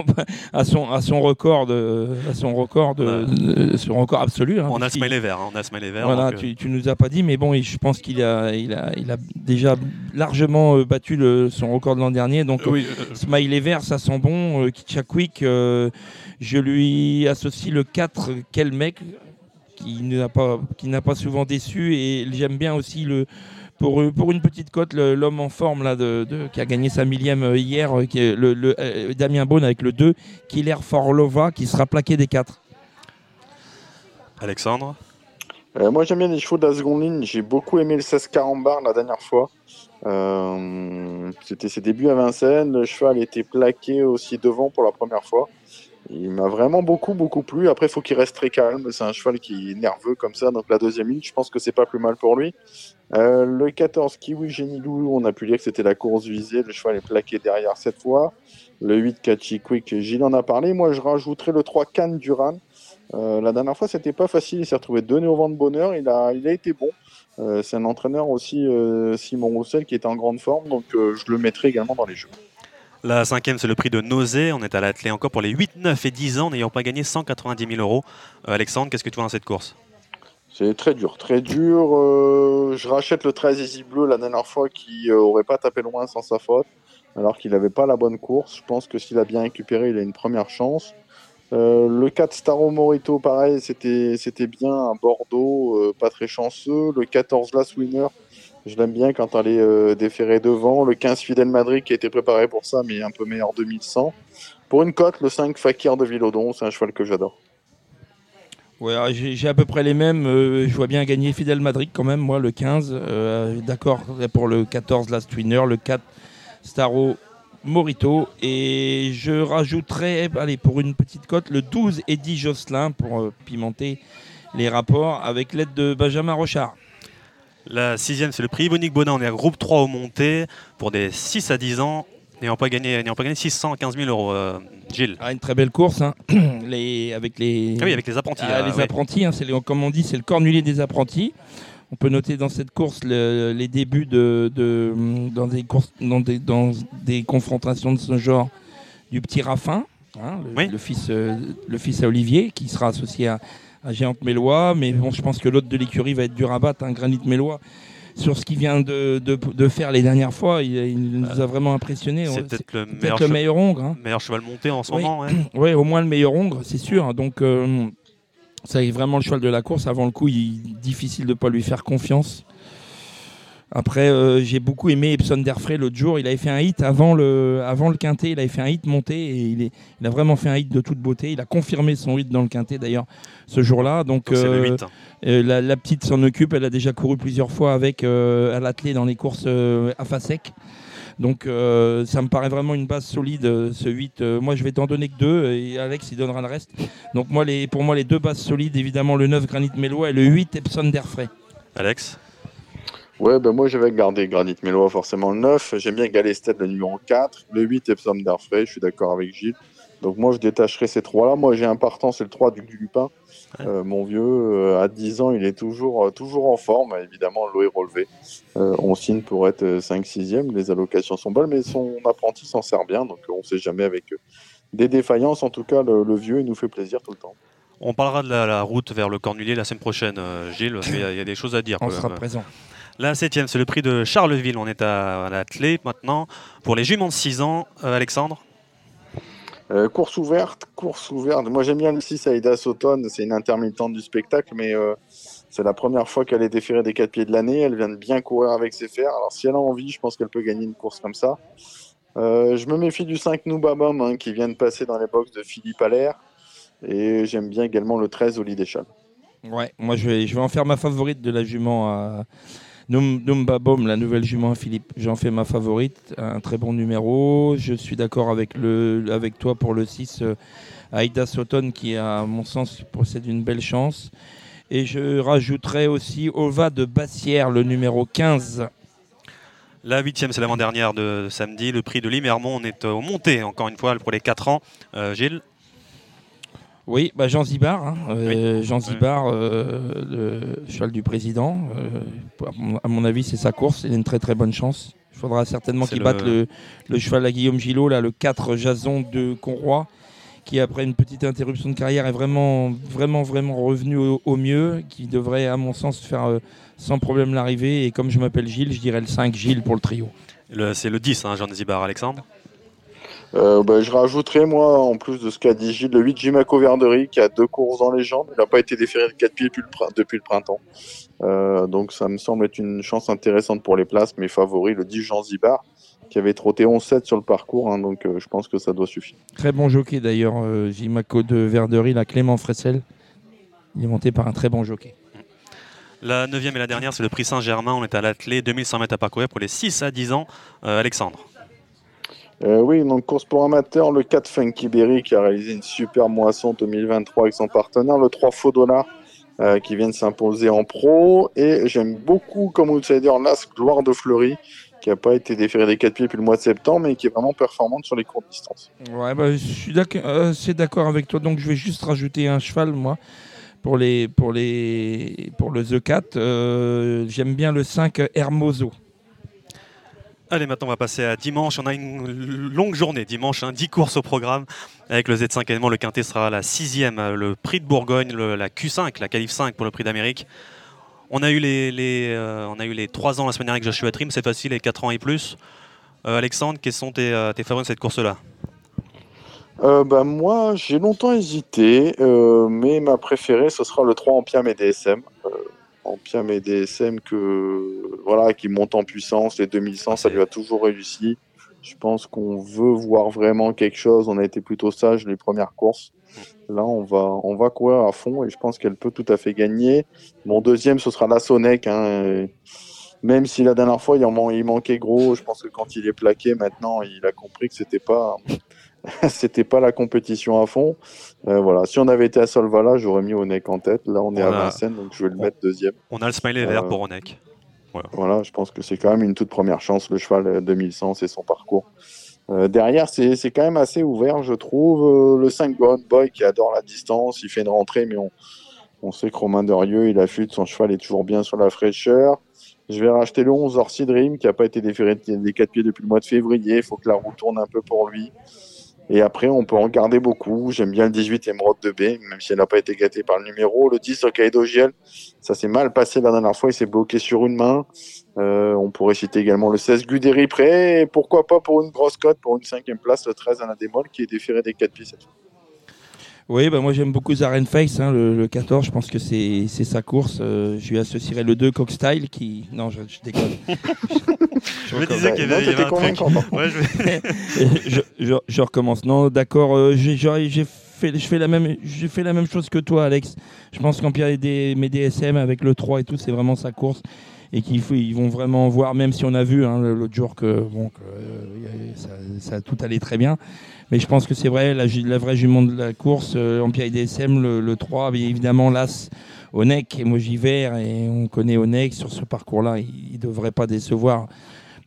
S2: à son à son record de, à son record de, son record absolu.
S1: Hein, on a Smiley vert, hein, on a Smiley vert.
S2: Voilà, tu, tu, nous as pas dit, mais bon, je pense qu'il a, il a, il a déjà largement euh, battu le, son record de l'an dernier. Donc oui, euh, Smiley vert, ça sent bon. Quick, je lui associe le 4 quel mec qui n'a pas qui n'a pas souvent déçu et j'aime bien aussi le pour, pour une petite cote, l'homme en forme là, de, qui a gagné sa millième euh, hier, euh, qui est le, euh, Damien Beaune avec le 2, Killer Forlova, qui sera plaqué des 4.
S1: Alexandre
S3: Moi j'aime bien les chevaux de la seconde ligne. J'ai beaucoup aimé le 16 Carambar la dernière fois. C'était ses débuts à Vincennes. Le cheval était plaqué aussi devant pour la première fois. Il m'a vraiment beaucoup, beaucoup plu. Après, il faut qu'il reste très calme. C'est un cheval qui est nerveux comme ça. Donc, la deuxième ligne, je pense que c'est pas plus mal pour lui. Euh, le 14, Kiwi Genilou, on a pu dire que c'était la course visée. Le cheval est plaqué derrière cette fois. Le 8, Kachi Quick, Gilles en a parlé. Moi, je rajouterais le 3, Cannes Duran. la dernière fois, c'était pas facile. Il s'est retrouvé donné au vent de bonheur. Il a, il a été bon. c'est un entraîneur aussi, Simon Roussel, qui est en grande forme. Donc, je le mettrai également dans les jeux.
S1: La cinquième, c'est le prix de Nausée. On est à l'athlé encore pour les 8, 9 et 10 ans, n'ayant pas gagné 190 000 euros. Alexandre, qu'est-ce que tu vois dans cette course?
S3: C'est très dur, très dur. Euh, je rachète le 13 Easy Bleu la dernière fois qui n'aurait euh, pas tapé loin sans sa faute, alors qu'il n'avait pas la bonne course. Je pense que s'il a bien récupéré, il a une première chance. Euh, le 4 Staro Morito, pareil, c'était, bien Bordeaux, pas très chanceux. Le 14 Last Winner, je l'aime bien quand elle est déférée devant. Le 15 Fidel Madrid qui a été préparé pour ça, mais un peu meilleur 2100. Pour une cote, le 5 Fakir de Villodon, c'est un cheval que j'adore.
S2: Ouais, j'ai à peu près les mêmes. Euh, je vois bien gagner Fidel Madrid quand même, moi, le 15. Euh, d'accord pour le 14 Last Winner, le 4 Staro Morito. Et je rajouterai, allez, pour une petite cote, le 12 Eddie Josselin pour euh, pimenter les rapports avec l'aide de Benjamin Rochard.
S1: La sixième, c'est le prix Yvonique Bonin. On est à groupe 3 au monté pour des 6 à 10 ans n'ayant pas gagné, pas gagné 615 000 euros. Euh, Gilles.
S2: Ah, une très belle course, hein. les, avec les.
S1: Ah oui, avec les apprentis.
S2: Ah, les apprentis, hein, c'est comme on dit, c'est le cornulier des apprentis. On peut noter dans cette course les débuts de, dans, des courses, dans, des, dans des confrontations de ce genre du petit Raffin, hein, le, fils, euh, le fils à Olivier, qui sera associé à, à Géante Mélois. Mais bon, je pense que l'autre de l'écurie va être du rabat, un Granit Mélois sur ce qu'il vient de, de, faire les dernières fois. Il, nous a vraiment impressionné.
S1: C'est peut-être le, meilleur,
S2: meilleur ongre. Hein.
S1: meilleur cheval monté en ce moment.
S2: Oui, au moins le meilleur ongre, c'est sûr. Donc, euh, ça est vraiment le cheval de la course. Avant le coup, il est difficile de ne pas lui faire confiance. Après, euh, j'ai beaucoup aimé Epson Derfray l'autre jour. Il avait fait un hit avant le, avant le quintet. Il avait fait un hit monté et il, est, il a vraiment fait un hit de toute beauté. Il a confirmé son hit dans le quintet d'ailleurs ce jour-là. Donc,
S1: euh,
S2: euh, la, petite s'en occupe. Elle a déjà couru plusieurs fois avec à l'athlé dans les courses à Fasec. Donc ça me paraît vraiment une base solide ce 8. moi je vais t'en donner que deux et Alex il donnera le reste. Donc moi les, pour moi les deux bases solides évidemment le 9 Granit Mélois et le 8 Epson Derfray.
S1: Alex?
S3: Ouais, ben moi j'avais gardé Granit Mélois forcément le 9. J'aime bien Galestet le numéro 4. Le 8 Epsom d'Arfray, je suis d'accord avec Gilles. Donc moi je détacherai ces trois-là. Moi j'ai un partant, c'est le 3 du Lupin. Euh, mon vieux, euh, à 10 ans, il est toujours, euh, toujours en forme. Évidemment, l'eau est relevée. on signe pour être 5-6e. Les allocations sont bonnes, mais son apprenti s'en sert bien. Donc on ne sait jamais avec des défaillances. En tout cas, le, vieux, il nous fait plaisir tout le temps.
S1: On parlera de la, route vers le Cornulier la semaine prochaine, Gilles. Il y, a des choses à dire.
S2: On sera présent.
S1: La septième, c'est le prix de Charleville. On est à, la clé maintenant. Pour les juments de 6 ans, euh, Alexandre
S3: euh, course ouverte, course ouverte. Moi j'aime bien le 6 Aïda Sauton, c'est une intermittente du spectacle, mais euh, c'est la première fois qu'elle est déférée des 4 pieds de l'année. Elle vient de bien courir avec ses fers. Alors si elle a envie, je pense qu'elle peut gagner une course comme ça. je me méfie du 5 Noubabom hein, qui vient de passer dans les box de Philippe Allaire. Et j'aime bien également le 13 Oli Deschamps.
S2: Ouais, moi je vais, je vais en faire ma favorite de la jument à, Numba Bom, la nouvelle jument Philippe, j'en fais ma favorite, un très bon numéro. Je suis d'accord avec, avec toi pour le 6, euh, Aïda Soton, qui à mon sens possède une belle chance. Et je rajouterai aussi Ova de Bassière, le numéro 15.
S1: La huitième, c'est l'avant-dernière de samedi. Le prix de Limermont, on est au monté, encore une fois, pour les 4 ans. Euh, Gilles
S2: oui, bah Jean Zibar, hein. euh, Jean Zibar, euh, le cheval du président. Euh, à mon avis, c'est sa course. Il a une très très bonne chance. Il faudra certainement qu'il batte le, cheval à Guillaume Gillot, là, le 4 Jason de Conroy, qui après une petite interruption de carrière est vraiment vraiment vraiment revenu au, mieux, qui devrait à mon sens faire sans problème l'arrivée. Et comme je m'appelle Gilles, je dirais le 5 Gilles pour le trio.
S1: C'est le 10, hein, Jean Zibar, Alexandre
S3: euh, bah, je rajouterai, moi, en plus de ce qu'a dit Gilles, le 8 Jimaco Verdery qui a deux courses dans les jambes. Il n'a pas été déféré de 4 pieds depuis le, printemps. Euh, donc ça me semble être une chance intéressante pour les places. Mes favoris, le 10 Jean Zibar, qui avait trotté 11-7 sur le parcours. Hein, donc euh, je pense que ça doit suffire.
S2: Très bon jockey d'ailleurs, Jimaco de Verdery, la Clément Fressel. Il est monté par un très bon jockey.
S1: La neuvième et la dernière, c'est le prix Saint-Germain. On est à l'athlé, 2100 mètres à parcourir pour les 6 à 10 ans. Alexandre.
S3: Euh, oui, donc course pour amateurs, le 4 Funky Berry qui a réalisé une super moisson 2023 avec son partenaire, le 3 Faux Dollar euh, qui vient de s'imposer en pro. Et j'aime beaucoup comme outsider l'As Gloire de Fleury qui n'a pas été déféré des 4 pieds depuis le mois de septembre, mais qui est vraiment performante sur les courtes distances.
S2: Ouais, bah, je suis assez d'accord avec toi. Donc je vais juste rajouter un cheval, moi, pour, les, pour, les, pour le The 4. J'aime bien le 5 Hermoso.
S1: Allez, maintenant on va passer à dimanche. On a une longue journée dimanche, 10 hein, courses au programme. Avec le Z5 également, le Quintet sera la sixième. Le prix de Bourgogne, la Q5, la Calif 5 pour le prix d'Amérique. On a eu les, euh, on a eu les 3 ans la semaine dernière avec Joshua Trim, c'est facile, les 4 ans et plus. Euh, Alexandre, quels sont tes, euh, tes favoris de cette course-là?
S3: Bah, Moi, j'ai longtemps hésité, mais ma préférée, ce sera le 3 Ampiam et DSM. Ampiam et DSM que, voilà, qui monte en puissance, les 2100, ça lui a toujours réussi. Je pense qu'on veut voir vraiment quelque chose. On a été plutôt sage les premières courses. Là, on va, on va courir à fond et je pense qu'elle peut tout à fait gagner. Mon deuxième, ce sera la Sonic. Hein, même si la dernière fois, il, en il manquait gros, je pense que quand il est plaqué, maintenant, il a compris que c'était pas, c'était pas la compétition à fond. Euh, voilà. Si on avait été à Solvala, j'aurais mis Onek en tête. Là, on est à Vincennes, donc je vais le mettre deuxième.
S1: On a le smiley vert euh, pour Onek.
S3: Voilà. voilà. je pense que c'est quand même une toute première chance. Le cheval 2100, c'est son parcours. Euh, derrière, c'est quand même assez ouvert, je trouve. Euh, le 5 Gone Boy qui adore la distance, il fait une rentrée, mais on, on sait que Romain Derieux, il affûte, son cheval est toujours bien sur la fraîcheur. Je vais racheter le 11 Orsi Dream qui n'a pas été déféré des 4 pieds depuis le mois de février. Il faut que la roue tourne un peu pour lui. Et après, on peut en garder beaucoup. J'aime bien le 18 Emerald de B, même si elle n'a pas été gâtée par le numéro. Le 10 Hokkaido Giel, ça s'est mal passé la dernière fois. Il s'est bloqué sur une main. Euh, on pourrait citer également le 16 Guderi Pré. Et pourquoi pas pour une grosse cote, pour une cinquième place, le 13 Anadémol qui est déféré des 4 pieds cette fois.
S2: Oui, bah moi j'aime beaucoup Zaren Face, hein, le, 14, je pense que c'est sa course. Euh, je lui associerai le 2 Cockstyle qui. Non, je, déconne.
S1: je, me disais qu'il y avait,
S2: je, je, recommence. Non, d'accord, euh, j'ai fait, je fais la même, j'ai fait la même chose que toi, Alex. Je pense qu'Empire des mes DSM avec le 3 et tout, c'est vraiment sa course et qu'ils ils vont vraiment voir, même si on a vu hein, l'autre jour que, bon, euh, ça, tout allait très bien. Mais je pense que c'est vrai, la, vraie jument de la course, euh, Empire DSM, le, le 3, bien évidemment, l'As, Onek, Emoji Vert, et on connaît Onek sur ce parcours-là, il ne devrait pas décevoir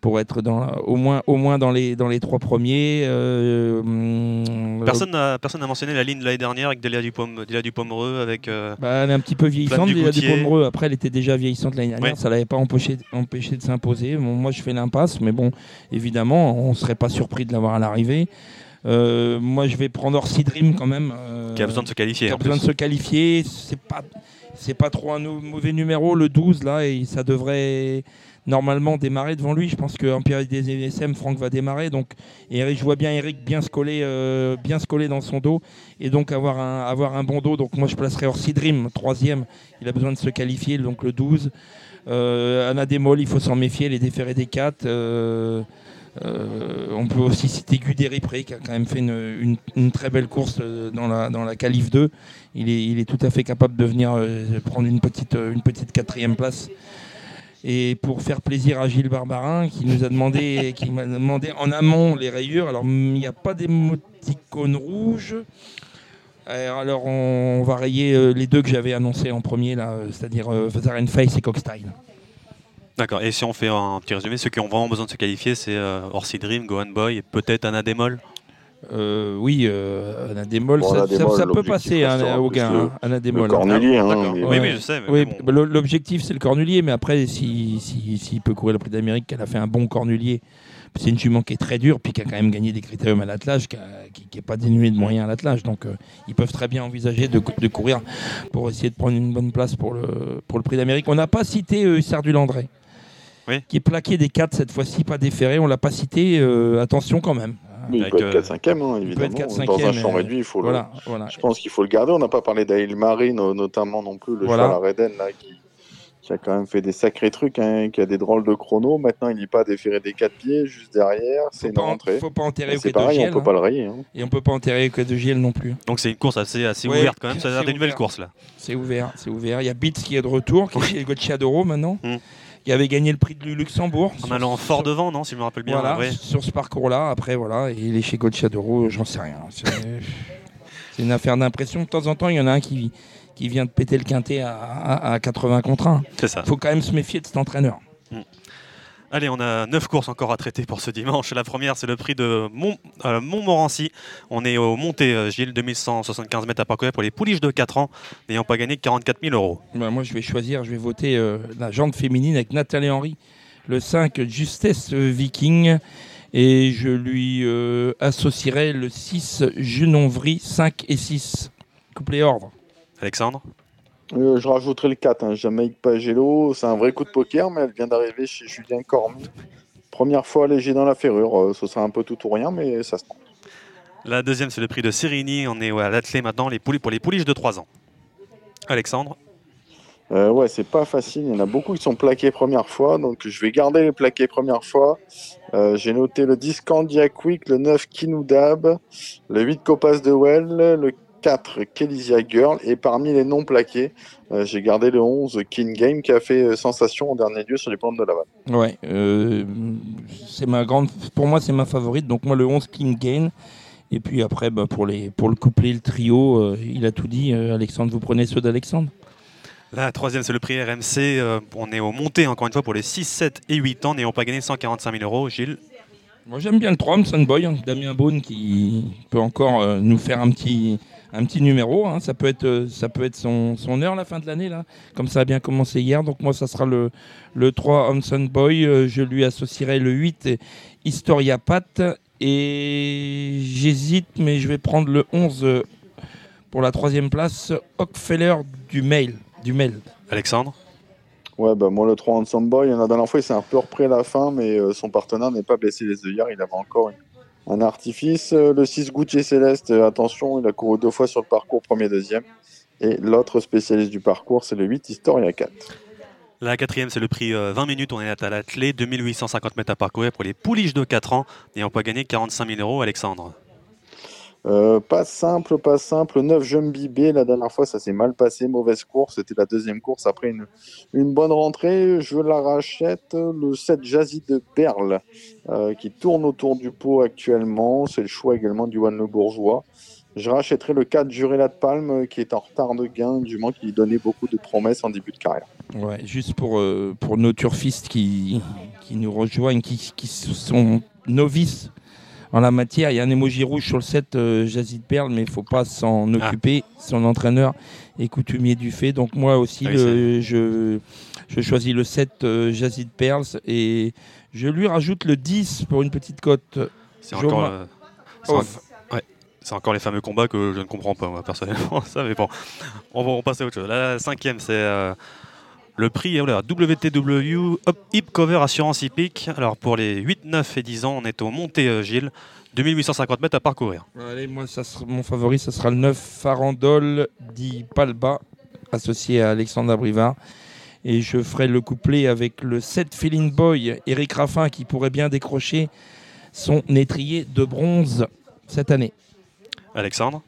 S2: pour être dans, au, moins, au moins dans les, dans les trois premiers. Euh,
S1: hum, personne n'a personne mentionné la ligne de l'année dernière avec Delia Dupom, Dupomereux avec. Euh,
S2: bah, elle est un petit peu vieillissante, Delia Dupomereux. Après, elle était déjà vieillissante l'année dernière, ça l'avait pas empêché, empêché de s'imposer. Bon, moi, je fais l'impasse, mais bon, évidemment, on serait pas surpris de l'avoir à l'arrivée. Euh, moi, je vais prendre Orsi Dream quand même.
S1: qui a besoin de se qualifier.
S2: Qui a besoin de se qualifier. C'est pas, c'est pas trop un mauvais numéro, le 12, là, et ça devrait normalement démarrer devant lui. Je pense qu'en période des ESM, Franck va démarrer. Donc, je vois bien Eric bien se coller, euh, bien se coller dans son dos et donc avoir un, avoir un bon dos. Donc moi je placerai Orsi Dream, troisième. Il a besoin de se qualifier, donc le 12. Euh, Anna Demol, il faut s'en méfier, les déférés des 4. Euh, on peut aussi citer Guderi Pré qui a quand même fait une, très belle course dans la, dans la Calif 2. Il est, il est tout à fait capable de venir prendre une petite, une petite quatrième place et pour faire plaisir à Gilles Barbarin qui nous a demandé, qui m'a demandé en amont les rayures. Alors il n'y a pas d'émoticône rouge. Alors on, va rayer euh, les deux que j'avais annoncés en premier là, euh, c'est-à-dire euh, Face et Cockstyle.
S1: D'accord. Et si on fait un petit résumé, ceux qui ont vraiment besoin de se qualifier, c'est euh, Orsi Dream, Gohan Boy et peut-être Anna Demol.
S2: Euh, oui, euh, Anadémol, ça, peut passer hein, au gain. Hein,
S3: Le cornulier, hein,
S1: oui, oui, je sais.
S2: L'objectif, c'est le cornulier, mais après, s'il si, si, peut courir le prix d'Amérique, qu'elle a fait un bon cornulier, c'est une jument qui est très dure, puis qui a quand même gagné des critériums à l'attelage, qui n'est pas dénué de moyens à l'attelage. Donc, euh, ils peuvent très bien envisager de, de, courir pour essayer de prendre une bonne place pour le, pour le prix d'Amérique. On n'a pas cité euh, Sardu Landré. qui est plaqué des 4 cette fois-ci, pas déféré. On l'a pas cité. attention quand même
S3: il peut être 4-5e, hein, évidemment. Dans un champ réduit, il faut voilà, le... je pense qu'il faut le garder. On n'a pas parlé d'Aïl Marie, notamment non plus, le voilà. cheval à Reden, là, qui, a quand même fait des sacrés trucs, hein, qui a des drôles de chrono. Maintenant, il n'est pas déféré des 4 pieds, juste derrière. C'est une rentrée.
S2: faut pas enterrer
S3: C'est pareil, on peut pas le rayer.
S2: Hein. Et on peut pas enterrer que de Giel non plus.
S1: Donc c'est une course assez, assez ouverte quand même. Ça a l'air des nouvelles courses là.
S2: C'est ouvert, c'est ouvert. Il y a Beats qui est de retour, qui est chez Gocciadoro maintenant. Hmm qui avait gagné le prix du Luxembourg.
S1: En allant fort devant, non, si je me rappelle bien.
S2: Voilà, sur ce parcours-là, après, voilà, il est chez Gocciadoro, j'en sais rien. C'est une affaire d'impression. De temps en temps, il y en a un qui, qui vient de péter le quintet à, à, 80 contre 1.
S1: C'est ça.
S2: Il faut quand même se méfier de cet entraîneur.
S1: Allez, on a 9 courses encore à traiter pour ce dimanche. La première, c'est le prix de Mont, euh, Montmorency. On est au Monté, euh, Gilles, 2175 mètres à parcourir pour les pouliches de 4 ans, n'ayant pas gagné 44 000 euros.
S2: Bah, moi, je vais choisir, je vais voter euh, la jante féminine avec Nathalie Henry, le 5 Justesse Viking. Et je lui euh, associerai le 6 Junonvry, 5 et 6. Couplet ordre.
S1: Alexandre?
S3: Euh, je rajouterai le 4, hein, Jamaïque Pagelo. C'est un vrai coup de poker, mais elle vient d'arriver chez Julien Cormier. Première fois léger dans la ferrure. Euh, ce sera un peu tout ou rien, mais ça se tente.
S1: La deuxième, c'est le prix de Sérigny. On est ouais, à l'attelé maintenant les poulies, pour les pouliches de 3 ans. Alexandre
S3: Euh, ouais, c'est pas facile. Il y en a beaucoup qui sont plaqués première fois. Donc, je vais garder les plaqués première fois. Euh, J'ai noté le 10 Candiac Week, le 9 Kinoudab, le 8 Copas de Well, le 4 Kellysia Girl. Et parmi les non plaqués, euh, j'ai gardé le 11 King Game qui a fait euh, sensation en dernier lieu sur les plantes de Laval.
S2: Ouais, euh, c'est ma grande, pour moi c'est ma favorite. Donc moi le 11 King Gain. Et puis après bah, pour les pour le couplet, le trio, euh, il a tout dit. Euh, Alexandre, vous prenez ceux d'Alexandre.
S1: La troisième, c'est le prix RMC. Euh, on est au Monté, encore une fois, pour les 6, 7 et 8 ans, n'ayant pas gagné 145 000 euros. Gilles
S2: Moi j'aime bien le 3, Sunboy, hein, Damien Beaune qui peut encore euh, nous faire un petit un petit numéro. hein. Ça peut être euh, ça peut être son, son heure la fin de l'année là, comme ça a bien commencé hier. Donc moi ça sera le le 3 Hanson Boy. Euh, je lui associerai le 8 Historia Pat et j'hésite mais je vais prendre le 11 euh, pour la troisième place Hockfeller du mail du mail.
S1: Alexandre?
S3: Ouais, bah moi le 3 Handsome Boy, il y en a dernière fois, il s'est un peu repris à la fin, mais son partenaire n'est pas blessé les œillères, il avait encore une- un artifice. Euh, le 6 Gucci Céleste, euh, attention, il a couru deux fois sur le parcours, premier, deuxième. Et l'autre spécialiste du parcours, c'est le 8 Historia 4.
S1: La quatrième, c'est le prix euh, 20 minutes. On est à l'attelé, 2850 mètres à parcourir pour les pouliches de 4 ans, n'ayant pas gagné 45 000 euros. Alexandre
S3: Euh, pas simple, pas simple. 9 Jumbi B, la dernière fois, ça s'est mal passé. Mauvaise course. C'était la deuxième course après une, bonne rentrée. Je la rachète. Le 7 Jazzy de Perle, euh, qui tourne autour du pot actuellement. C'est le choix également du One Le Bourgeois. Je rachèterai le 4 Jurella de Palme, qui est en retard de gain, du moins qui donnait beaucoup de promesses en début de carrière.
S2: Ouais, juste pour, euh, nos turfistes qui, nous rejoignent, qui sont novices en la matière, il y a un emoji rouge sur le set euh, Jazzy de Perle, mais il ne faut pas s'en
S1: Ah.
S2: occuper. Son entraîneur est coutumier du fait. Donc moi aussi,
S1: Ah oui,
S2: le- je, je choisis le 7 euh, Jazzy de Perles et je lui rajoute le 10 pour une petite cote.
S1: C'est
S2: Joma-
S1: encore, euh, c'est
S2: Oh,
S1: ouais, encore les fameux combats que je ne comprends pas, moi, personnellement. Ça, mais bon, on va on passe à autre chose. La cinquième, c'est euh, le prix oh là, WTW Hip Cover Assurance Hippique. Alors, pour les 8, 9 et 10 ans, on est au Monté euh, Gilles, 2850 mètres à parcourir.
S2: Allez, moi, ça sera, mon favori, ça sera le 9 Farandole di Palba, associé à Alexandre Abrivard. Et je ferai le couplet avec le 7 Feeling Boy, Eric Raffin, qui pourrait bien décrocher son étrier de bronze cette année.
S1: Alexandre?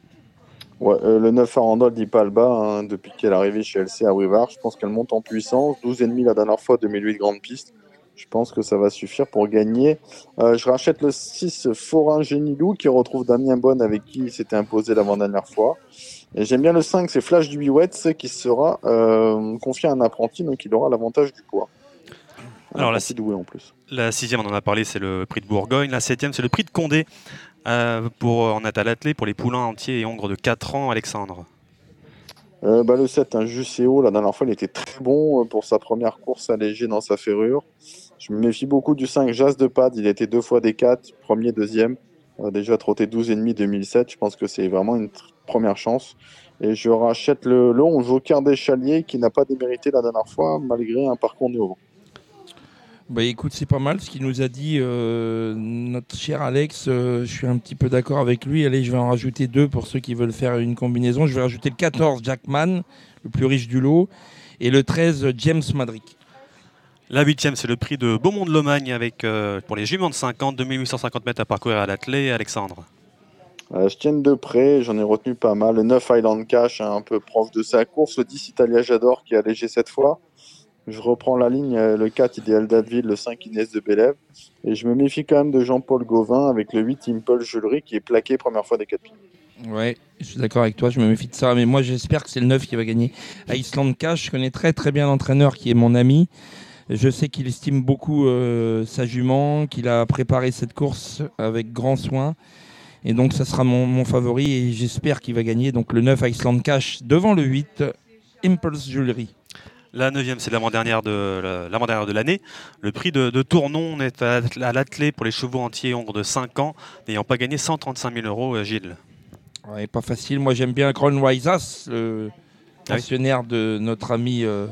S3: Ouais, euh, le 9 Arandol dit pas le bas hein, depuis qu'elle est arrivée chez LC à Brivard. Je pense qu'elle monte en puissance. 12,5 la dernière fois, 2008 grande piste. Je pense que ça va suffire pour gagner. Euh, je rachète le 6 Forain Génilou qui retrouve Damien Bonne avec qui il s'était imposé l'avant-dernière fois. Et j'aime bien le 5, c'est Flash du Biouette qui sera euh, confié à un apprenti, donc il aura l'avantage du poids.
S1: Alors, la
S3: doué en plus.
S1: La sixième, on en a parlé, c'est le prix de Bourgogne. La septième, c'est le prix de Condé. Euh, pour, on est à l'attelé pour les poulains entiers et hongres de 4 ans. Alexandre
S3: Euh, bah, le 7, un Juseo, la dernière fois, il était très bon euh, pour sa première course allégée dans sa ferrure. Je me méfie beaucoup du 5 Jas de Pad, il était deux fois des 4, premier, deuxième. Euh, déjà trotté 12,5 2007, je pense que c'est vraiment une première chance. Et je rachète le, le 11 Joker des Chaliers qui n'a pas démérité la dernière fois malgré un parcours nouveau.
S2: Bah écoute, c'est pas mal ce qu'il nous a dit euh, notre cher Alex. euh, je suis un petit peu d'accord avec lui. Allez, je vais en rajouter deux pour ceux qui veulent faire une combinaison. Je vais rajouter le 14 Jackman, le plus riche du lot, et le 13 James Madrick.
S1: La huitième, c'est le prix de Beaumont de Lomagne avec, euh, pour les juments de 50, 2850 mètres à parcourir à l'attelé. Alexandre
S3: Euh, je tiens de près, j'en ai retenu pas mal. Le 9 Highland Cash, hein, un peu proche de sa course. Le 10 Italia J'adore qui a allégé cette fois. Je reprends la ligne, euh, le 4 Idéal Daville, le 5 Inès de Bélève. Et je me méfie quand même de Jean-Paul Gauvin avec le 8 Impulse Julery qui est plaqué première fois des 4 pieds.
S2: Ouais, je suis d'accord avec toi, je me méfie de ça, mais moi j'espère que c'est le 9 qui va gagner. À Island Cash, je connais très très bien l'entraîneur qui est mon ami. Je sais qu'il estime beaucoup euh, sa jument, qu'il a préparé cette course avec grand soin. Et donc, ça sera mon, mon favori et j'espère qu'il va gagner. Donc, le 9 Iceland Cash devant le 8 Impulse Jewelry.
S1: La neuvième, c'est l'avant-dernière de l'avant-dernière de l'année. Le prix de, de Tournon on est à, à l'attelé pour les chevaux entiers ombre de 5 ans, n'ayant pas gagné 135 000 euros, euh, Gilles.
S2: Ouais, pas facile. Moi, j'aime bien Risas, le
S1: Ah oui.
S2: pensionnaire de notre ami euh,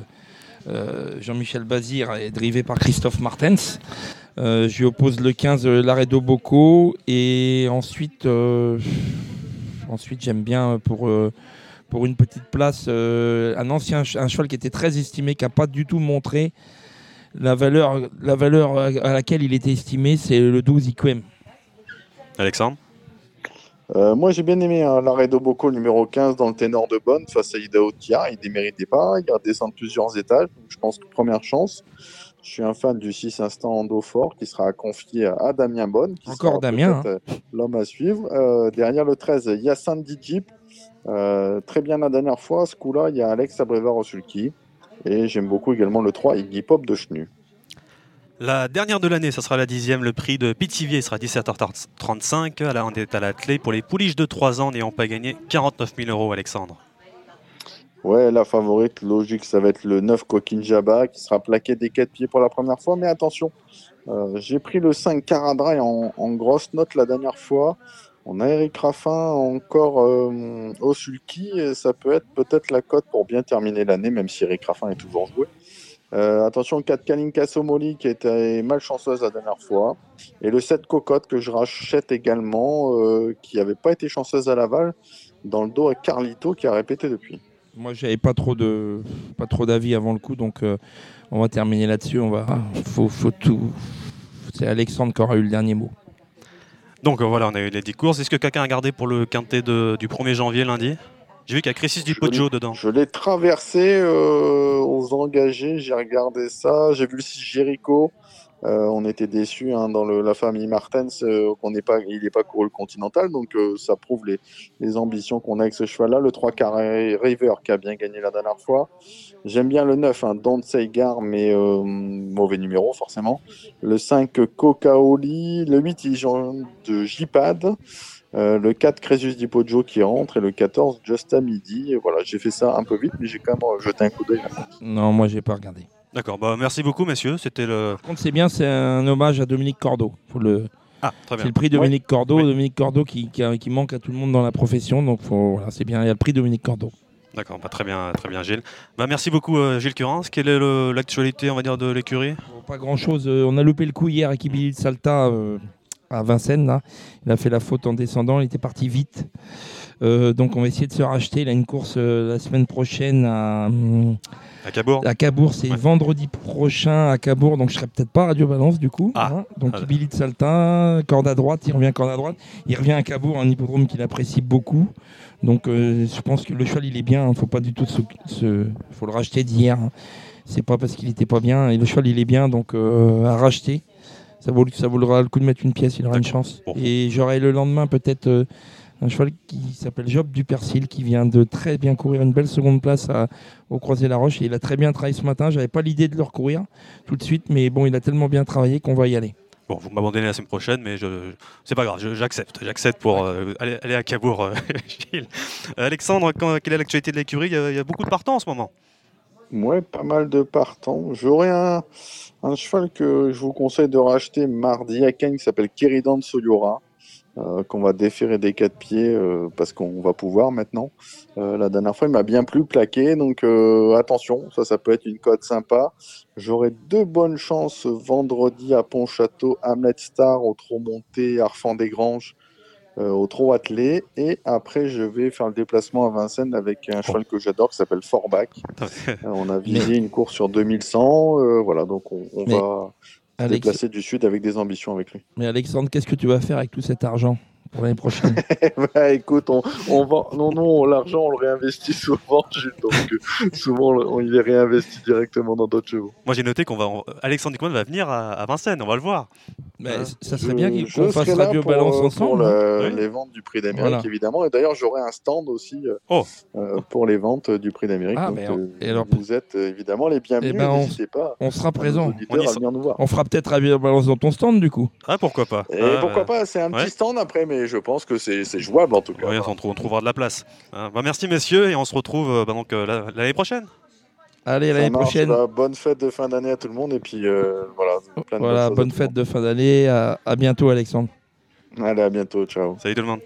S2: euh, Jean-Michel Bazir et drivé par Christophe Martens. Euh, je lui oppose le 15 euh, Laredo Bocco et ensuite, ensuite j'aime bien pour, pour une petite place euh, un ancien un cheval qui était très estimé, qui n'a pas du tout montré la valeur, la valeur à laquelle il était estimé, c'est le 12 Iquem.
S1: Alexandre?
S3: Euh, moi, j'ai bien aimé hein, l'arrêt de Bocco numéro 15 dans le ténor de Bonne face à Ida Otia. Il déméritait pas. Il a descendu plusieurs étages. Donc, je pense que première chance. Je suis un fan du 6 instant Ando Fort qui sera confié à Damien Bonne. Qui
S2: Encore
S3: sera
S2: Damien,
S3: peut-être, euh, L'homme à suivre. Euh, derrière le 13, Yassan Dijip. Euh, très bien la dernière fois. Ce coup-là, il y a Alex sulky. Et j'aime beaucoup également le 3, Iggy Pop de Chenu.
S1: La dernière de l'année, ça sera la dixième. Le prix de Pithiviers sera 17h35. Là, on est à l'attelé pour les pouliches de 3 ans n'ayant pas gagné 49 000 euros, Alexandre.
S3: Ouais, la favorite, logique, ça va être le 9 Coquin Jabba qui sera plaqué des 4 pieds pour la première fois. Mais attention, euh, j'ai pris le 5 Caradry en, en grosse note la dernière fois. On a Eric Raffin encore euh, au sulky. et Ça peut être peut-être la cote pour bien terminer l'année, même si Eric Raffin est toujours joué. Euh, attention, 4 Kalinka Somoli qui été malchanceuse la dernière fois. Et le 7 Cocotte que je rachète également, euh, qui n'avait pas été chanceuse à Laval, dans le dos à Carlito qui a répété depuis.
S2: Moi, j'avais pas trop de pas trop d'avis avant le coup, donc euh, on va terminer là-dessus. Va, faut, faut tout. C'est Alexandre qui aura eu le dernier mot.
S1: Donc euh, voilà, on a eu les 10 courses. Est-ce que quelqu'un a gardé pour le quintet de- du 1er janvier lundi? J'ai vu qu'il y a Crécis du Poggio dedans.
S3: Je l'ai traversé euh, aux engagés, j'ai regardé ça, j'ai vu le 6 Jericho. Euh, on était déçus hein, dans la famille Martens euh, qu'on n'est pas, il n'est pas couru le Continental, donc euh, ça prouve les, ambitions qu'on a avec ce cheval-là. Le 3 Carré River qui a bien gagné la dernière fois. J'aime bien le 9, hein, Don't mais mauvais numéro forcément. Le 5 Cocaoli, le 8 Ijan de Jipad. Euh, le 4 Crésus Di Poggio qui rentre et le 14 Just à midi. Voilà, j'ai fait ça un peu vite, mais j'ai quand même jeté un coup d'œil.
S2: Non, moi, j'ai pas regardé.
S1: D'accord, bah, merci beaucoup messieurs. C'était le.
S2: Par contre, c'est bien, c'est un hommage à Dominique Cordeau. Faut le...
S1: Ah, très
S2: C'est
S1: bien.
S2: le prix Dominique Cordeau.
S1: Oui.
S2: Dominique Cordeau qui, qui, a- qui manque à tout le monde dans la profession, donc faut, voilà, c'est bien. Il y a le prix Dominique Cordeau.
S1: D'accord, bah, très bien, très bien Gilles. Bah, merci beaucoup euh, Gilles Curance. Quelle est l'actualité, on va dire, de l'écurie?
S2: Bon, pas grand chose. on a loupé le coup hier avec Ibili de Salta euh, à Vincennes. Là. Il a fait la faute en descendant. Il était parti vite. Euh, donc on va essayer de se racheter. Il a une course euh, la semaine prochaine à,
S1: À Cabourg
S2: à Cabourg. C'est
S1: Ouais.
S2: vendredi prochain à Cabourg. Donc je serai peut-être pas à Radio Balance du coup.
S1: Ah.
S2: hein. Donc
S1: Ah.
S2: Ibili de Salta, corde à droite. Il revient corde à droite. Il revient à Cabourg, un hippodrome qu'il apprécie beaucoup. Donc euh, je pense que le cheval il est bien. Il faut pas du tout se, se- faut le racheter d'hier. hein. C'est pas parce qu'il était pas bien. Et le cheval il est bien. Donc à racheter. Ça, vaut, ça vaudra le coup de mettre une pièce, il aura une chance.
S1: Bon.
S2: Et j'aurai le lendemain peut-être euh, un cheval qui s'appelle Job du Persil, qui vient de très bien courir une belle seconde place à- au Croisé-la-Roche. Et il a très bien travaillé ce matin. J'avais pas l'idée de le recourir tout de suite, mais bon, il a tellement bien travaillé qu'on va y aller.
S1: Bon, vous m'abandonnez la semaine prochaine, mais je... c'est pas grave, j'accepte. J'accepte pour euh, aller, aller à Cabourg, euh, Gilles. Alexandre, quand- quelle est l'actualité de l'écurie? Il y a beaucoup de partants en ce moment.
S3: Ouais, pas mal de partants. J'aurais un, cheval que je vous conseille de racheter mardi à Cannes qui s'appelle Keridan Soliora, euh, qu'on va déférer des quatre pieds euh, parce qu'on va pouvoir maintenant. Euh, la dernière fois, il m'a bien plu plaqué, donc euh, attention, ça, peut être une cote sympa. J'aurai deux bonnes chances vendredi à Pontchâteau, Hamlet Star au monté, Arfan des Granges. Euh, au trot attelé et après je vais faire le déplacement à Vincennes avec un cheval que j'adore qui s'appelle Forback euh, On a visé une course sur 2100, euh, voilà, donc on, on
S2: Mais-
S3: va
S2: Alex-
S3: déplacer du sud avec des ambitions avec lui.
S2: Mais Alexandre, qu'est-ce que tu vas faire avec tout cet argent? Pour l'année prochaine
S3: bah, écoute, on, on va, non, non, l'argent on le réinvestit souvent, Jules, donc euh, souvent on, il est réinvesti directement dans d'autres chevaux.
S1: Moi j'ai noté qu'on va. Alexandre va venir à, à Vincennes, on va le voir.
S2: Bah,
S1: Hein
S2: ça serait
S3: Je-
S2: bien qu'on fasse Radio
S3: pour,
S2: Balance
S3: euh, pour
S2: ensemble.
S3: le-
S2: hein.
S1: Oui.
S3: les ventes du prix d'Amérique,
S2: Voilà.
S3: évidemment. Et d'ailleurs, j'aurai un stand aussi euh,
S1: Oh.
S3: euh, pour les ventes du prix d'Amérique.
S2: Ah, mais
S3: euh,
S2: et alors-
S3: vous êtes évidemment les bienvenus.
S2: Eh ben, on-
S3: N'hésitez pas.
S2: On sera présent.
S1: On y
S3: à
S1: sera.
S3: venir nous voir.
S2: On fera peut-être Radio Balance dans ton stand du coup.
S1: Ah, pourquoi pas
S3: Et
S1: Ah,
S3: pourquoi pas, c'est un
S1: ouais.
S3: petit stand après, mais je pense que c'est jouable en tout cas.
S1: oui, on, trou- on trouvera de la place. Hein, bah, merci messieurs et on se retrouve euh, bah, donc euh, la- l'année prochaine.
S2: Allez, l'année prochaine.
S3: bah, bonne fête de fin d'année à tout le monde et puis euh, voilà. plein de
S2: Voilà, bonne fête de fin d'année. À, à bientôt, Alexandre.
S3: Allez, à bientôt, ciao.
S1: Salut tout le monde.